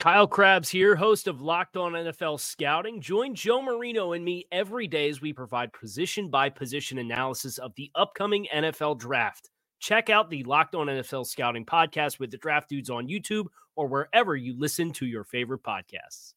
Kyle Crabbs here, host of Locked On NFL Scouting. Join Joe Marino and me every day as we provide position by position analysis of the upcoming NFL draft. Check out the Locked On NFL Scouting podcast with the draft dudes on YouTube or wherever you listen to your favorite podcasts.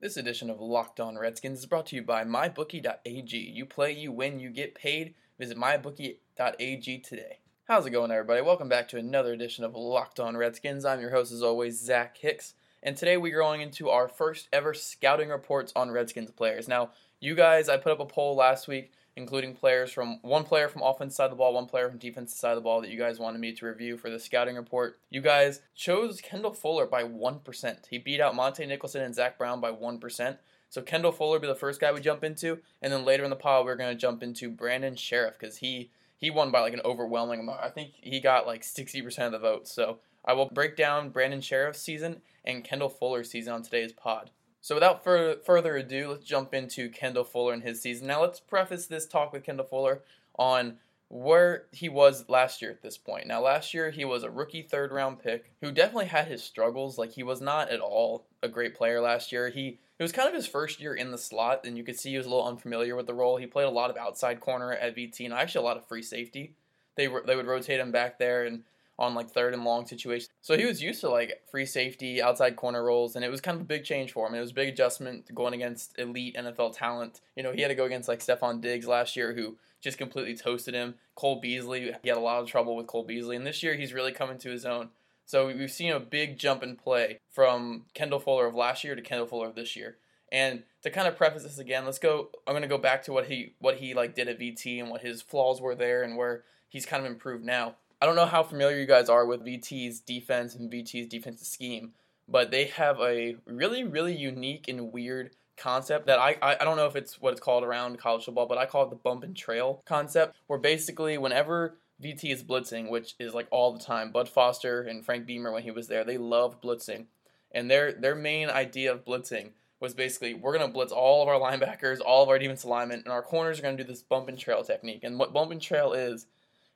This edition of Locked On Redskins is brought to you by MyBookie.ag. You play, you win, you get paid. Visit MyBookie.ag today. How's it going, everybody? Welcome back to another edition of Locked On Redskins. I'm your host, as always, Zach Hicks and today we're going into our first ever scouting reports on Redskins players. Now, you guys, I put up a poll last week, including players from one player from offense side of the ball, one player from defense side of the ball that you guys wanted me to review for the scouting report. You guys chose Kendall Fuller by 1%. He beat out Montae Nicholson and Zach Brown by 1%. So Kendall Fuller be the first guy we jump into, and then later in the pile we're going to jump into Brandon Scherff because he he won by like an overwhelming amount. I think he got like 60% of the votes. So I will break down Brandon Scherff's season and Kendall Fuller's season on today's pod. So without fur- further ado, let's jump into Kendall Fuller and his season. Now let's preface this talk with Kendall Fuller on where he was last year at this point. Now last year he was a rookie third round pick who definitely had his struggles. Like he was not at all a great player last year. He it was kind of his first year in the slot, and you could see he was a little unfamiliar with the role. He played a lot of outside corner at VT, and actually a lot of free safety. They were, they would rotate him back there, and on like third and long situations. So he was used to like free safety, outside corner roles, and it was kind of a big change for him. It was a big adjustment going against elite NFL talent. You know, he had to go against like Stefon Diggs last year, who just completely toasted him. Cole Beasley, he had a lot of trouble with Cole Beasley, and this year he's really coming to his own. So we've seen a big jump in play from Kendall Fuller of last year to Kendall Fuller of this year. And to kind of preface this again, let's go. I'm gonna go back to what he what he like did at VT and what his flaws were there and where he's kind of improved now. I don't know how familiar you guys are with VT's defense and VT's defensive scheme, but they have a really, really unique and weird concept that I, I, I don't know if it's what it's called around college football, but I call it the bump and trail concept, where basically whenever VT is blitzing, which is like all the time, Bud Foster and Frank Beamer when he was there, they love blitzing. And their their main idea of blitzing was basically we're gonna blitz all of our linebackers, all of our defensive linemen, and our corners are gonna do this bump and trail technique. And what bump and trail is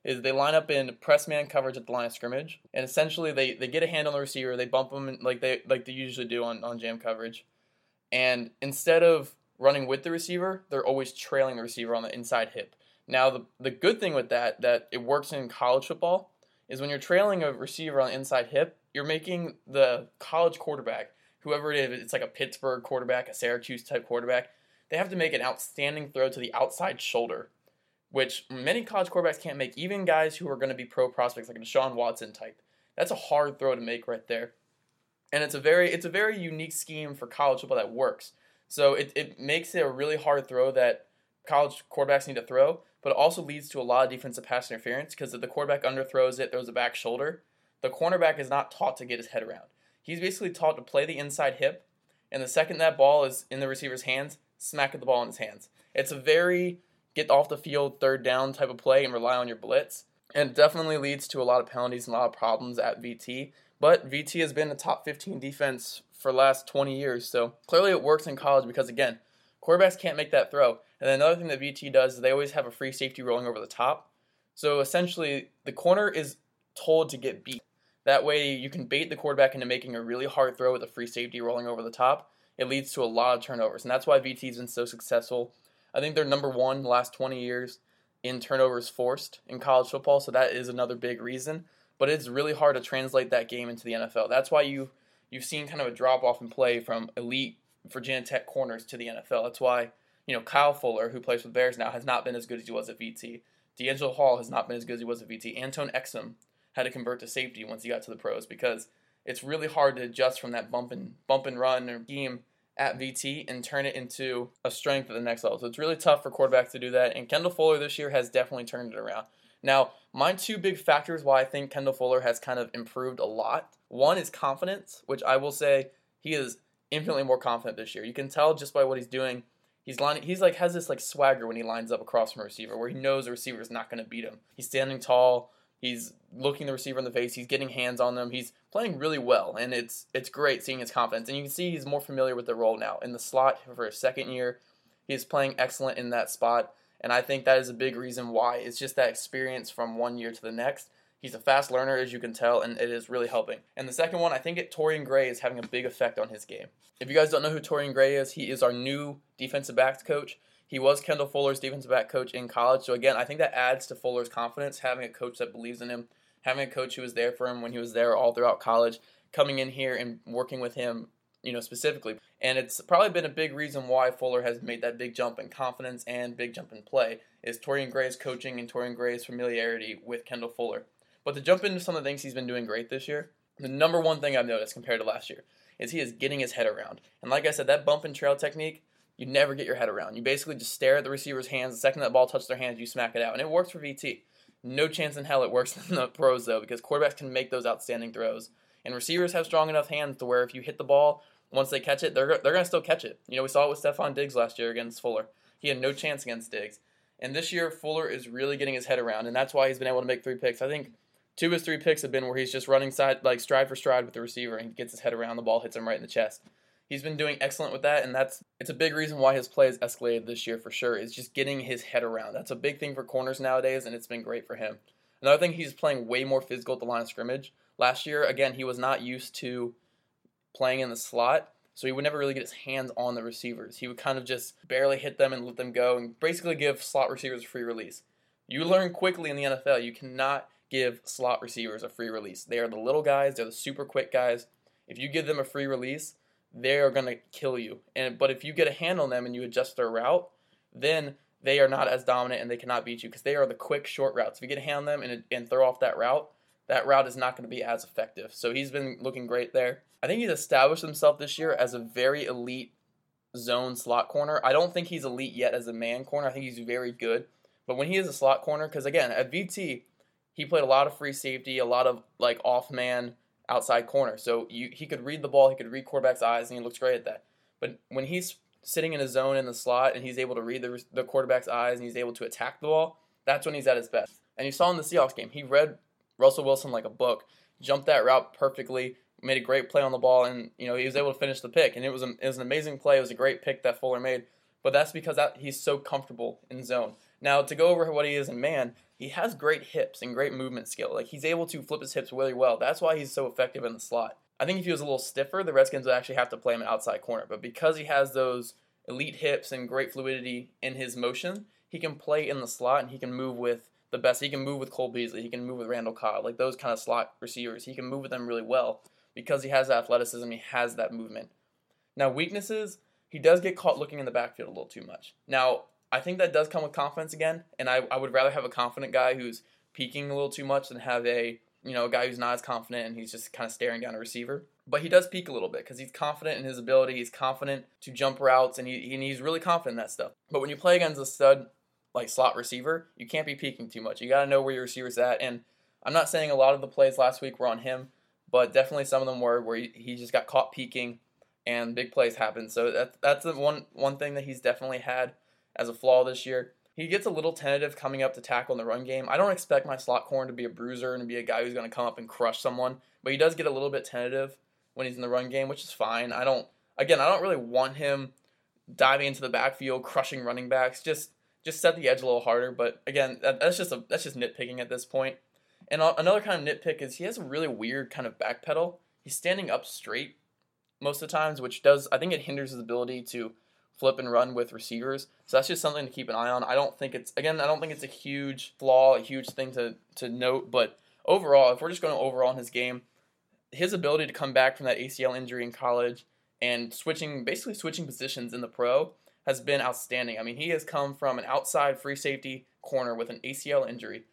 is they line up in press man coverage at the line of scrimmage, and essentially they, they get a hand on the receiver, they bump them like they like they usually do on, on jam coverage, and instead of running with the receiver, they're always trailing the receiver on the inside hip. Now the the good thing with that that it works in college football is when you're trailing a receiver on the inside hip, you're making the college quarterback, whoever it is, it's like a Pittsburgh quarterback, a Syracuse type quarterback, they have to make an outstanding throw to the outside shoulder which many college quarterbacks can't make, even guys who are going to be pro prospects like a Deshaun Watson type. That's a hard throw to make right there. And it's a very it's a very unique scheme for college football that works. So it, it makes it a really hard throw that college quarterbacks need to throw, but it also leads to a lot of defensive pass interference because if the quarterback underthrows it, throws a back shoulder, the cornerback is not taught to get his head around. He's basically taught to play the inside hip, and the second that ball is in the receiver's hands, smack at the ball in his hands. It's a very get off the field third down type of play and rely on your blitz. And it definitely leads to a lot of penalties and a lot of problems at VT. But VT has been a top 15 defense for the last 20 years. So clearly it works in college because, again, quarterbacks can't make that throw. And another thing that VT does is they always have a free safety rolling over the top. So essentially, the corner is told to get beat. That way, you can bait the quarterback into making a really hard throw with a free safety rolling over the top. It leads to a lot of turnovers. And that's why VT's been so successful I think they're number one last 20 years in turnovers forced in college football, so that is another big reason. But it's really hard to translate that game into the NFL. That's why you you've seen kind of a drop off in play from elite Virginia Tech corners to the NFL. That's why you know Kyle Fuller, who plays with Bears now, has not been as good as he was at VT. DeAngelo Hall has not been as good as he was at VT. Antone Exum had to convert to safety once he got to the pros because it's really hard to adjust from that bump and bump and run or scheme at VT and turn it into a strength at the next level. So it's really tough for quarterbacks to do that. And Kendall Fuller this year has definitely turned it around. Now, my two big factors why I think Kendall Fuller has kind of improved a lot. One is confidence, which I will say he is infinitely more confident this year. You can tell just by what he's doing. He's lining, he's like has this like swagger when he lines up across from a receiver, where he knows the receiver is not going to beat him. He's standing tall. He's looking the receiver in the face. He's getting hands on them. He's playing really well, and it's it's great seeing his confidence. And you can see he's more familiar with the role now in the slot for his second year. He's playing excellent in that spot, and I think that is a big reason why. It's just that experience from one year to the next. He's a fast learner, as you can tell, and it is really helping. And the second one, I think it, Torian Gray is having a big effect on his game. If you guys don't know who Torian Gray is, he is our new defensive backs coach. He was Kendall Fuller's defensive back coach in college. So again, I think that adds to Fuller's confidence having a coach that believes in him, having a coach who was there for him when he was there all throughout college, coming in here and working with him, you know, specifically. And it's probably been a big reason why Fuller has made that big jump in confidence and big jump in play is Torian Gray's coaching and Torian Gray's familiarity with Kendall Fuller. But to jump into some of the things he's been doing great this year, the number one thing I've noticed compared to last year is he is getting his head around. And like I said, that bump and trail technique you never get your head around. You basically just stare at the receiver's hands. The second that ball touches their hands, you smack it out. And it works for VT. No chance in hell it works in the pros, though, because quarterbacks can make those outstanding throws. And receivers have strong enough hands to where if you hit the ball, once they catch it, they're, they're going to still catch it. You know, we saw it with Stefon Diggs last year against Fuller. He had no chance against Diggs. And this year, Fuller is really getting his head around, and that's why he's been able to make three picks. I think two of his three picks have been where he's just running side, like stride for stride with the receiver, and he gets his head around, the ball hits him right in the chest he's been doing excellent with that, and that's it's a big reason why his play has escalated this year for sure. Is just getting his head around. That's a big thing for corners nowadays, and it's been great for him. Another thing, he's playing way more physical at the line of scrimmage. Last year, again, he was not used to playing in the slot, so he would never really get his hands on the receivers. He would kind of just barely hit them and let them go, and basically give slot receivers a free release. You learn quickly in the NFL, you cannot give slot receivers a free release. They are the little guys, they're the super quick guys. If you give them a free release, they are going to kill you. And but if you get a hand on them and you adjust their route, then they are not as dominant and they cannot beat you because they are the quick short routes. If you get a hand on them and, and throw off that route, that route is not going to be as effective. So he's been looking great there. I think he's established himself this year as a very elite zone slot corner. I don't think he's elite yet as a man corner. I think he's very good. But when he is a slot corner, because again, at VT, he played a lot of free safety, a lot of like off man outside corner. So you, he could read the ball, he could read quarterback's eyes, and he looks great at that. But when he's sitting in a zone in the slot and he's able to read the, the quarterback's eyes and he's able to attack the ball, that's when he's at his best. And you saw in the Seahawks game, he read Russell Wilson like a book, jumped that route perfectly, made a great play on the ball, and you know he was able to finish the pick. And it was a, it was an amazing play. It was a great pick that Fuller made. But that's because that he's so comfortable in zone. Now to go over what he is in man, he has great hips and great movement skill. Like he's able to flip his hips really well. That's why he's so effective in the slot. I think if he was a little stiffer, the Redskins would actually have to play him outside corner. But because he has those elite hips and great fluidity in his motion, he can play in the slot and he can move with the best. He can move with Cole Beasley. He can move with Randall Cobb, like those kind of slot receivers. He can move with them really well because he has athleticism. He has that movement. Now weaknesses, he does get caught looking in the backfield a little too much. Now I think that does come with confidence again, and I, I would rather have a confident guy who's peeking a little too much than have a you know a guy who's not as confident and he's just kind of staring down a receiver. But he does peek a little bit because he's confident in his ability. He's confident to jump routes, and, he, and he's really confident in that stuff. But when you play against a stud like slot receiver, you can't be peeking too much. You got to know where your receiver's at. And I'm not saying a lot of the plays last week were on him, but definitely some of them were where he, he just got caught peeking and big plays happened. So that, that's the one one thing that he's definitely had as a flaw this year. He gets a little tentative coming up to tackle in the run game. I don't expect my slot corner to be a bruiser and to be a guy who's going to come up and crush someone, but he does get a little bit tentative when he's in the run game, which is fine. I don't again, I don't really want him diving into the backfield, crushing running backs. Just just set the edge a little harder, but again, that, that's just a that's just nitpicking at this point. And another kind of nitpick is he has a really weird kind of back pedal. He's standing up straight most of the times, which does I think it hinders his ability to flip and run with receivers. So that's just something to keep an eye on. I don't think it's again, I don't think it's a huge flaw, a huge thing to to note, but overall, if we're just going overall in his game, his ability to come back from that ACL injury in college and switching basically switching positions in the pro has been outstanding. I mean, he has come from an outside free safety corner with an ACL injury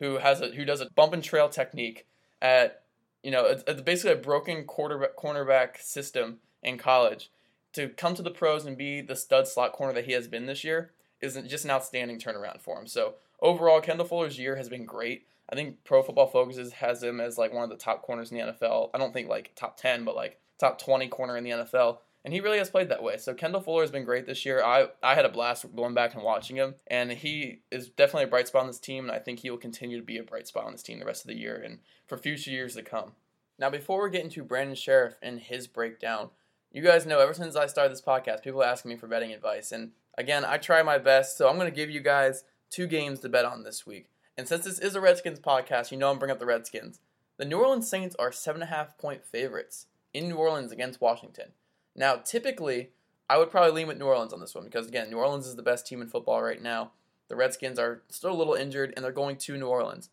who has a who does a bump and trail technique at you know, it's basically a broken quarterback cornerback system in college to come to the pros and be the stud slot corner that he has been this year is just an outstanding turnaround for him. So overall, Kendall Fuller's year has been great. I think Pro Football Focuses has him as like one of the top corners in the NFL. I don't think like top 10, but like top 20 corner in the NFL. And he really has played that way. So Kendall Fuller has been great this year. I, I had a blast going back and watching him. And he is definitely a bright spot on this team. And I think he will continue to be a bright spot on this team the rest of the year and for future years to come. Now, before we get into Brandon Scherff and his breakdown, you guys know ever since I started this podcast, people ask me for betting advice. And again, I try my best. So I'm going to give you guys two games to bet on this week. And since this is a Redskins podcast, you know I'm bringing up the Redskins. The New Orleans Saints are seven and a half point favorites in New Orleans against Washington. Now, typically, I would probably lean with New Orleans on this one because again, New Orleans is the best team in football right now. The Redskins are still a little injured and they're going to New Orleans.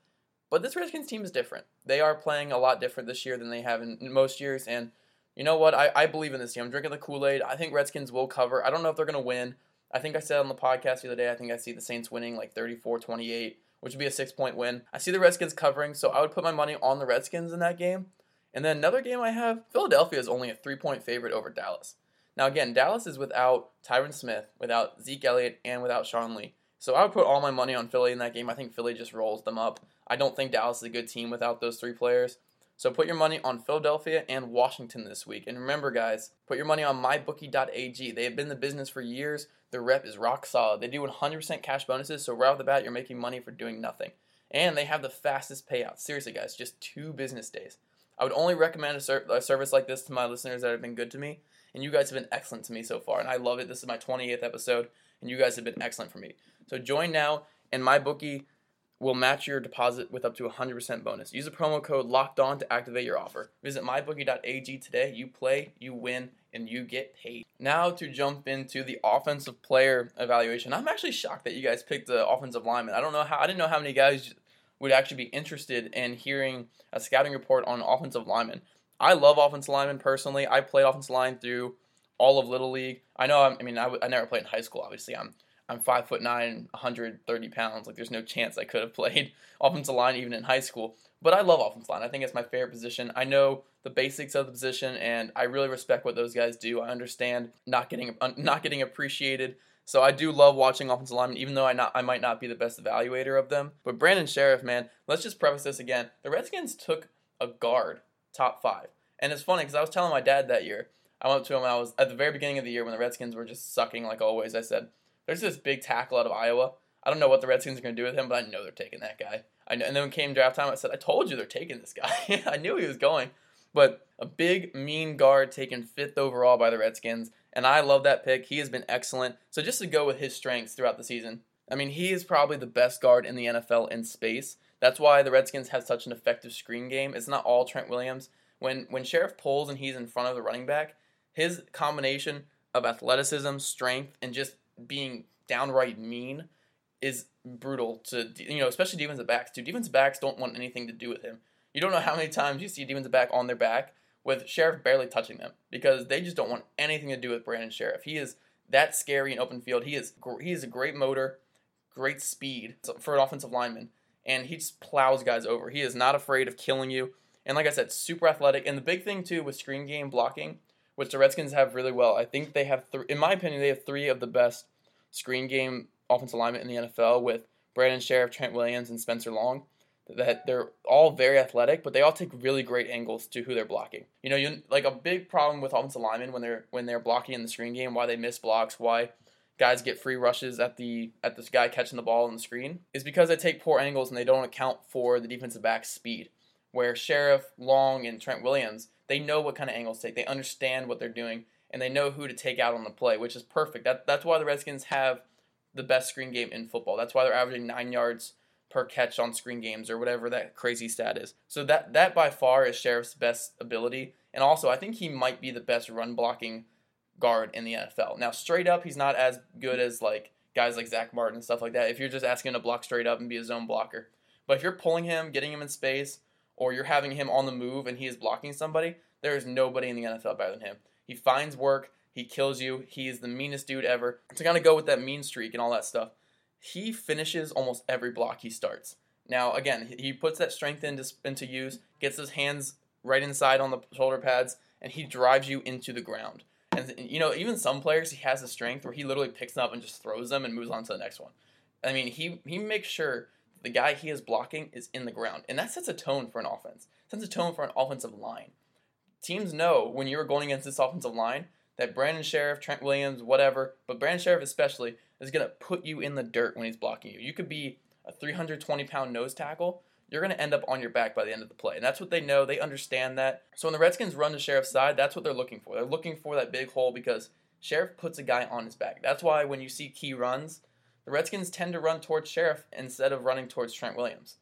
But this Redskins team is different. They are playing a lot different this year than they have in most years. And you know what? I, I believe in this team. I'm drinking the Kool Aid. I think Redskins will cover. I don't know if they're going to win. I think I said on the podcast the other day, I think I see the Saints winning like 34 28, which would be a six point win. I see the Redskins covering, so I would put my money on the Redskins in that game. And then another game I have Philadelphia is only a three point favorite over Dallas. Now, again, Dallas is without Tyron Smith, without Zeke Elliott, and without Sean Lee. So I would put all my money on Philly in that game. I think Philly just rolls them up. I don't think Dallas is a good team without those three players. So put your money on Philadelphia and Washington this week. And remember, guys, put your money on mybookie.ag. They have been in the business for years. Their rep is rock solid. They do 100% cash bonuses, so right off the bat, you're making money for doing nothing. And they have the fastest payout. Seriously, guys, just two business days. I would only recommend a, ser- a service like this to my listeners that have been good to me. And you guys have been excellent to me so far. And I love it. This is my 28th episode, and you guys have been excellent for me. So join now, and my bookie will match your deposit with up to 100% bonus. Use the promo code locked on to activate your offer. Visit mybookie.ag today. You play, you win, and you get paid. Now to jump into the offensive player evaluation. I'm actually shocked that you guys picked the offensive lineman. I don't know how I didn't know how many guys would actually be interested in hearing a scouting report on offensive linemen. I love offensive linemen personally. I played offensive line through all of Little League. I know, I'm, i mean, I, w- I never played in high school, obviously. I'm I'm five foot nine, 130 pounds. Like there's no chance I could have played offensive line even in high school. But I love offensive line. I think it's my favorite position. I know the basics of the position, and I really respect what those guys do. I understand not getting not getting appreciated. So I do love watching offensive linemen, even though I not I might not be the best evaluator of them. But Brandon Scherff, man, let's just preface this again. The Redskins took a guard top five, and it's funny because I was telling my dad that year. I went up to him. I was at the very beginning of the year when the Redskins were just sucking like always. I said, there's this big tackle out of Iowa. I don't know what the Redskins are going to do with him, but I know they're taking that guy. I know, and then when came draft time, I said, I told you they're taking this guy. I knew he was going. But a big, mean guard taken fifth overall by the Redskins, and I love that pick. He has been excellent. So just to go with his strengths throughout the season, I mean, he is probably the best guard in the NFL in space. That's why the Redskins have such an effective screen game. It's not all Trent Williams. When when Scherff pulls and he's in front of the running back, his combination of athleticism, strength, and just being downright mean is brutal to you know, especially defensive backs too. Defensive backs don't want anything to do with him. You don't know how many times you see defensive back on their back with Scherff barely touching them because they just don't want anything to do with Brandon Scherff. He is that scary in open field. He is he is a great motor, great speed for an offensive lineman, and he just plows guys over. He is not afraid of killing you. And like I said, super athletic. And the big thing too with screen game blocking, which the Redskins have really well. I think they have, th- in my opinion, they have three of the best screen game offensive linemen in the NFL with Brandon Scherff, Trent Williams, and Spencer Long. That they're all very athletic, but they all take really great angles to who they're blocking. You know, you like a big problem with offensive linemen when they're when they're blocking in the screen game, why they miss blocks, why guys get free rushes at the at this guy catching the ball on the screen, is because they take poor angles and they don't account for the defensive back's speed. Where Scherff, Long, and Trent Williams, they know what kind of angles to take. They understand what they're doing and they know who to take out on the play, which is perfect. That that's why the Redskins have the best screen game in football. That's why they're averaging nine yards per catch on screen games or whatever that crazy stat is. So that that by far is Scherff's best ability, and also I think he might be the best run blocking guard in the NFL. Now straight up, he's not as good as like guys like Zack Martin and stuff like that. If you're just asking him to block straight up and be a zone blocker, but if you're pulling him, getting him in space, or you're having him on the move and he is blocking somebody, there is nobody in the NFL better than him. He finds work. He kills you. He is the meanest dude ever. To kind of go with that mean streak and all that stuff, he finishes almost every block he starts. Now, again, he puts that strength into, into use, gets his hands right inside on the shoulder pads, and he drives you into the ground. And you know, even some players he has the strength where he literally picks them up and just throws them and moves on to the next one. I mean, he he makes sure the guy he is blocking is in the ground, and that sets a tone for an offense. Sets a tone for an offensive line. Teams know when you're going against this offensive line that Brandon Scherff, Trent Williams, whatever, but Brandon Scherff especially is going to put you in the dirt when he's blocking you. You could be a 320 pound nose tackle, you're going to end up on your back by the end of the play. And that's what they know. They understand that. So when the Redskins run to Scherff's side, that's what they're looking for. They're looking for that big hole because Scherff puts a guy on his back. That's why when you see key runs, the Redskins tend to run towards Scherff instead of running towards Trent Williams,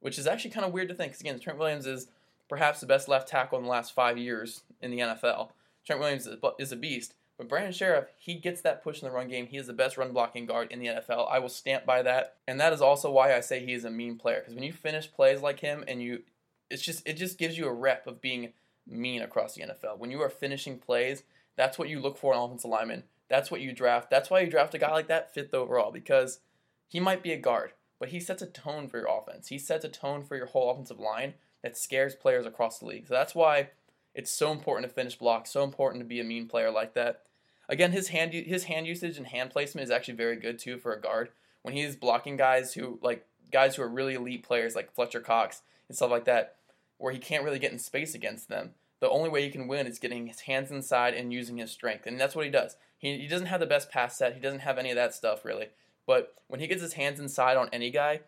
which is actually kind of weird to think. Because again, Trent Williams is perhaps the best left tackle in the last five years in the NFL. Trent Williams is a beast. But Brandon Scherff, he gets that push in the run game. He is the best run blocking guard in the NFL. I will stamp by that. And that is also why I say he is a mean player. Because when you finish plays like him and you it's just it just gives you a rep of being mean across the NFL. When you are finishing plays, that's what you look for in offensive lineman. That's what you draft. That's why you draft a guy like that fifth overall, because he might be a guard, but he sets a tone for your offense. He sets a tone for your whole offensive line that scares players across the league. So that's why it's so important to finish blocks, so important to be a mean player like that. Again, his hand his hand usage and hand placement is actually very good too for a guard. When he's blocking guys who like guys who are really elite players like Fletcher Cox and stuff like that, where he can't really get in space against them. The only way he can win is getting his hands inside and using his strength, and that's what he does. He, he doesn't have the best pass set. He doesn't have any of that stuff really. But when he gets his hands inside on any guy,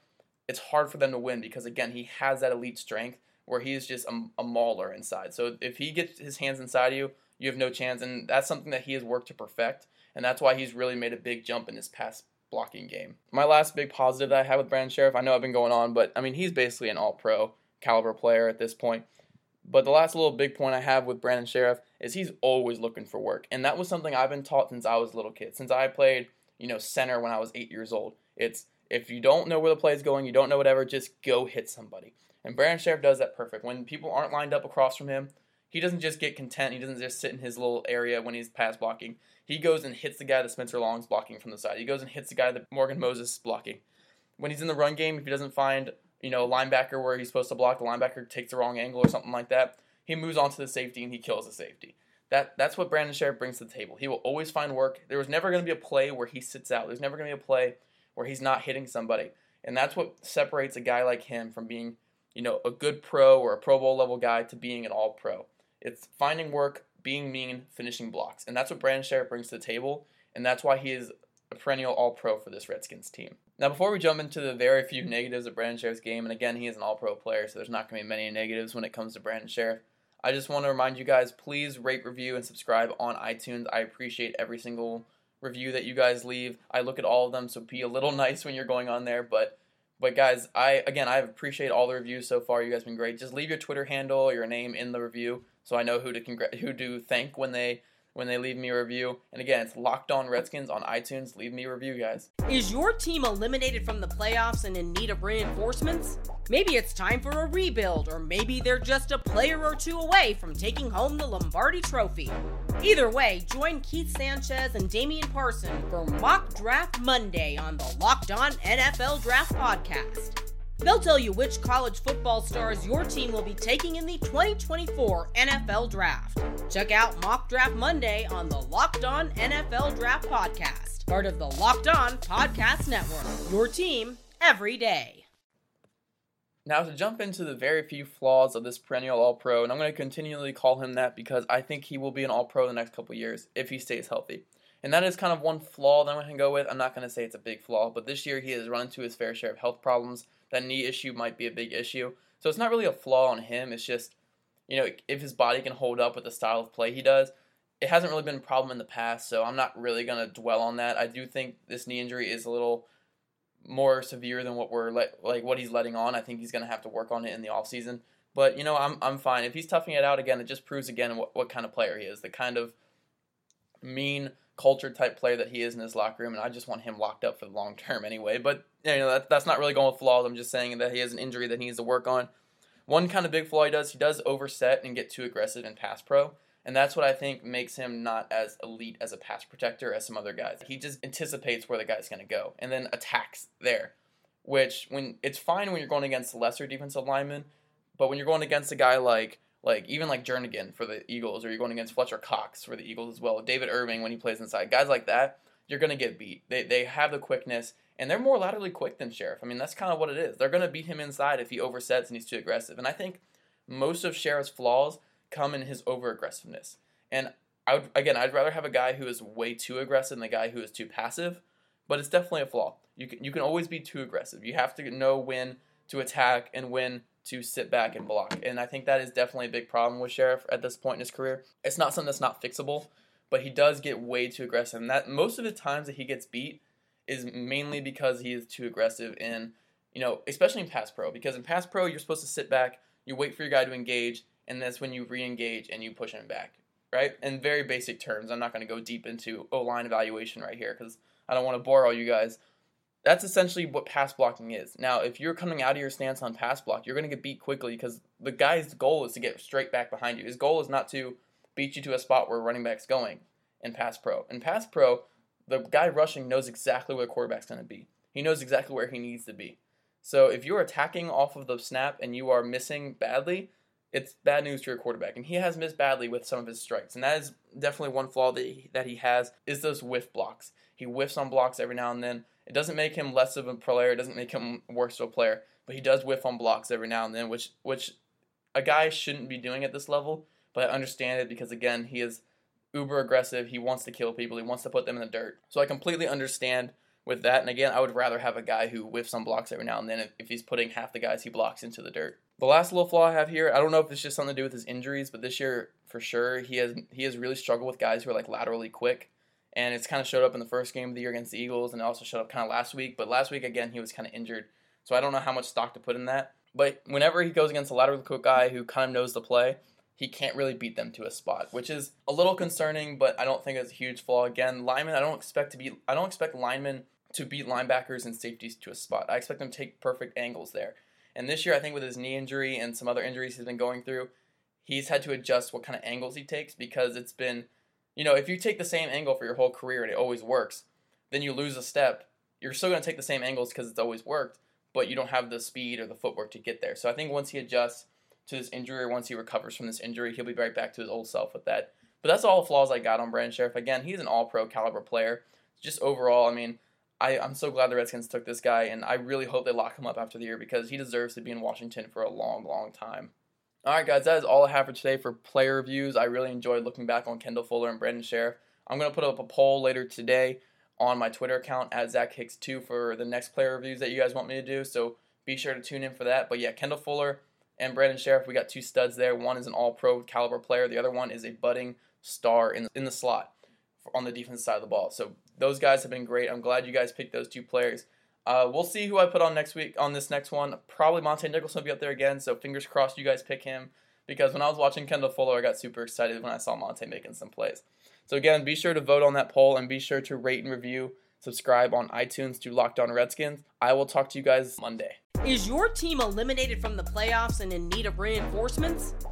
it's hard for them to win because again he has that elite strength where he is just a, a mauler inside. So if he gets his hands inside you, you have no chance. And that's something that he has worked to perfect. And that's why he's really made a big jump in his pass blocking game. My last big positive that I have with Brandon Scherff, I know I've been going on, but I mean, he's basically an all pro caliber player at this point. But the last little big point I have with Brandon Scherff is he's always looking for work. And that was something I've been taught since I was a little kid. Since I played, you know, center when I was eight years old. It's if you don't know where the play is going, you don't know whatever, just go hit somebody. And Brandon Scherff does that perfect. When people aren't lined up across from him, he doesn't just get content. He doesn't just sit in his little area when he's pass blocking. He goes and hits the guy that Spencer Long's blocking from the side. He goes and hits the guy that Morgan Moses is blocking. When he's in the run game, if he doesn't find you know linebacker where he's supposed to block, the linebacker takes the wrong angle or something like that. He moves on to the safety and he kills the safety. That that's what Brandon Scherff brings to the table. He will always find work. There was never going to be a play where he sits out. There's never going to be a play where he's not hitting somebody. And that's what separates a guy like him from being, you know, a good pro or a Pro Bowl level guy to being an all pro. It's finding work, being mean, finishing blocks. And that's what Brandon Scherff brings to the table. And that's why he is a perennial all pro for this Redskins team. Now, before we jump into the very few negatives of Brandon Scherff's game, and again, he is an all pro player, so there's not going to be many negatives when it comes to Brandon Scherff. I just want to remind you guys please rate, review, and subscribe on iTunes. I appreciate every single review that you guys leave. I look at all of them, so be a little nice when you're going on there. But but guys, I again I appreciate all the reviews so far. You guys been great. Just leave your Twitter handle, your name in the review so I know who to congr- who to thank when they when they leave me a review. And again, it's Locked On Redskins on iTunes. Leave me a review, guys. Is your team eliminated from the playoffs and in need of reinforcements? Maybe it's time for a rebuild, or maybe they're just a player or two away from taking home the Lombardi Trophy. Either way, join Keith Sanchez and Damian Parson for Mock Draft Monday on the Locked On NFL Draft Podcast. They'll tell you which college football stars your team will be taking in the 2024 NFL Draft. Check out Mock Draft Monday on the Locked On NFL Draft Podcast, part of the Locked On Podcast Network. Your team every day. Now, to jump into the very few flaws of this perennial All Pro, and I'm going to continually call him that because I think he will be an All Pro the next couple years if he stays healthy. And that is kind of one flaw that I'm going to go with. I'm not going to say it's a big flaw, but this year he has run into his fair share of health problems that knee issue might be a big issue. So it's not really a flaw on him. It's just, you know, if his body can hold up with the style of play he does, it hasn't really been a problem in the past. So I'm not really going to dwell on that. I do think this knee injury is a little more severe than what we're let, like what he's letting on. I think he's going to have to work on it in the off season. But you know, I'm I'm fine if he's toughing it out again. It just proves again what, what kind of player he is. The kind of mean culture type player that he is in his locker room, and I just want him locked up for the long term anyway. But you know that, that's not really going with flaws. I'm just saying that he has an injury that he needs to work on. One kind of big flaw he does, he does overset and get too aggressive in pass pro, and that's what I think makes him not as elite as a pass protector as some other guys. He just anticipates where the guy's going to go and then attacks there, which when it's fine when you're going against lesser defensive linemen, but when you're going against a guy like like even like Jernigan for the Eagles, or you're going against Fletcher Cox for the Eagles as well. David Irving when he plays inside, guys like that, you're gonna get beat. They they have the quickness and they're more laterally quick than Scherff. I mean that's kind of what it is. They're gonna beat him inside if he oversets and he's too aggressive. And I think most of Scherff's flaws come in his over aggressiveness. And I would again, I'd rather have a guy who is way too aggressive than a guy who is too passive. But it's definitely a flaw. You can you can always be too aggressive. You have to know when to attack and when to sit back and block. And I think that is definitely a big problem with Scherff at this point in his career. It's not something that's not fixable, but he does get way too aggressive. And that most of the times that he gets beat is mainly because he is too aggressive in, you know, especially in pass pro. Because in pass pro, you're supposed to sit back, you wait for your guy to engage, and that's when you re-engage and you push him back, right? In very basic terms, I'm not going to go deep into O line evaluation right here because I don't want to bore all you guys that's essentially what pass blocking is. Now, if you're coming out of your stance on pass block, you're going to get beat quickly because the guy's goal is to get straight back behind you. His goal is not to beat you to a spot where running back's going in pass pro. In pass pro, the guy rushing knows exactly where the quarterback's going to be. He knows exactly where he needs to be. So if you're attacking off of the snap and you are missing badly, it's bad news to your quarterback. And he has missed badly with some of his strikes. And that is definitely one flaw that he, that he has is those whiff blocks. He whiffs on blocks every now and then it doesn't make him less of a player. It doesn't make him worse of a player. But he does whiff on blocks every now and then, which which a guy shouldn't be doing at this level. But I understand it because again, he is uber aggressive. He wants to kill people. He wants to put them in the dirt. So I completely understand with that. And again, I would rather have a guy who whiffs on blocks every now and then if, if he's putting half the guys he blocks into the dirt. The last little flaw I have here, I don't know if it's just something to do with his injuries, but this year for sure he has he has really struggled with guys who are like laterally quick and it's kind of showed up in the first game of the year against the Eagles, and it also showed up kind of last week. But last week again, he was kind of injured, so I don't know how much stock to put in that. But whenever he goes against a lateral quick guy who kind of knows the play, he can't really beat them to a spot, which is a little concerning. But I don't think it's a huge flaw. Again, linemen, I don't expect to be, I don't expect linemen to beat linebackers and safeties to a spot. I expect them to take perfect angles there. And this year, I think with his knee injury and some other injuries he's been going through, he's had to adjust what kind of angles he takes because it's been you know, if you take the same angle for your whole career and it always works, then you lose a step. You're still going to take the same angles because it's always worked, but you don't have the speed or the footwork to get there. So I think once he adjusts to this injury or once he recovers from this injury, he'll be right back to his old self with that. But that's all the flaws I got on Brandon Scherff. Again, he's an all pro caliber player. Just overall, I mean, I, I'm so glad the Redskins took this guy, and I really hope they lock him up after the year because he deserves to be in Washington for a long, long time. All right, guys, that is all I have for today for player reviews. I really enjoyed looking back on Kendall Fuller and Brandon Scherff. I'm going to put up a poll later today on my Twitter account at Zach Hicks2 for the next player reviews that you guys want me to do. So be sure to tune in for that. But yeah, Kendall Fuller and Brandon Scherff, we got two studs there. One is an all pro caliber player, the other one is a budding star in, in the slot on the defense side of the ball. So those guys have been great. I'm glad you guys picked those two players. Uh, we'll see who I put on next week on this next one. Probably Montae Nicholson will be up there again, so fingers crossed you guys pick him. Because when I was watching Kendall Fuller, I got super excited when I saw Montae making some plays. So again, be sure to vote on that poll and be sure to rate and review, subscribe on iTunes to Locked On Redskins. I will talk to you guys Monday. Is your team eliminated from the playoffs and in need of reinforcements?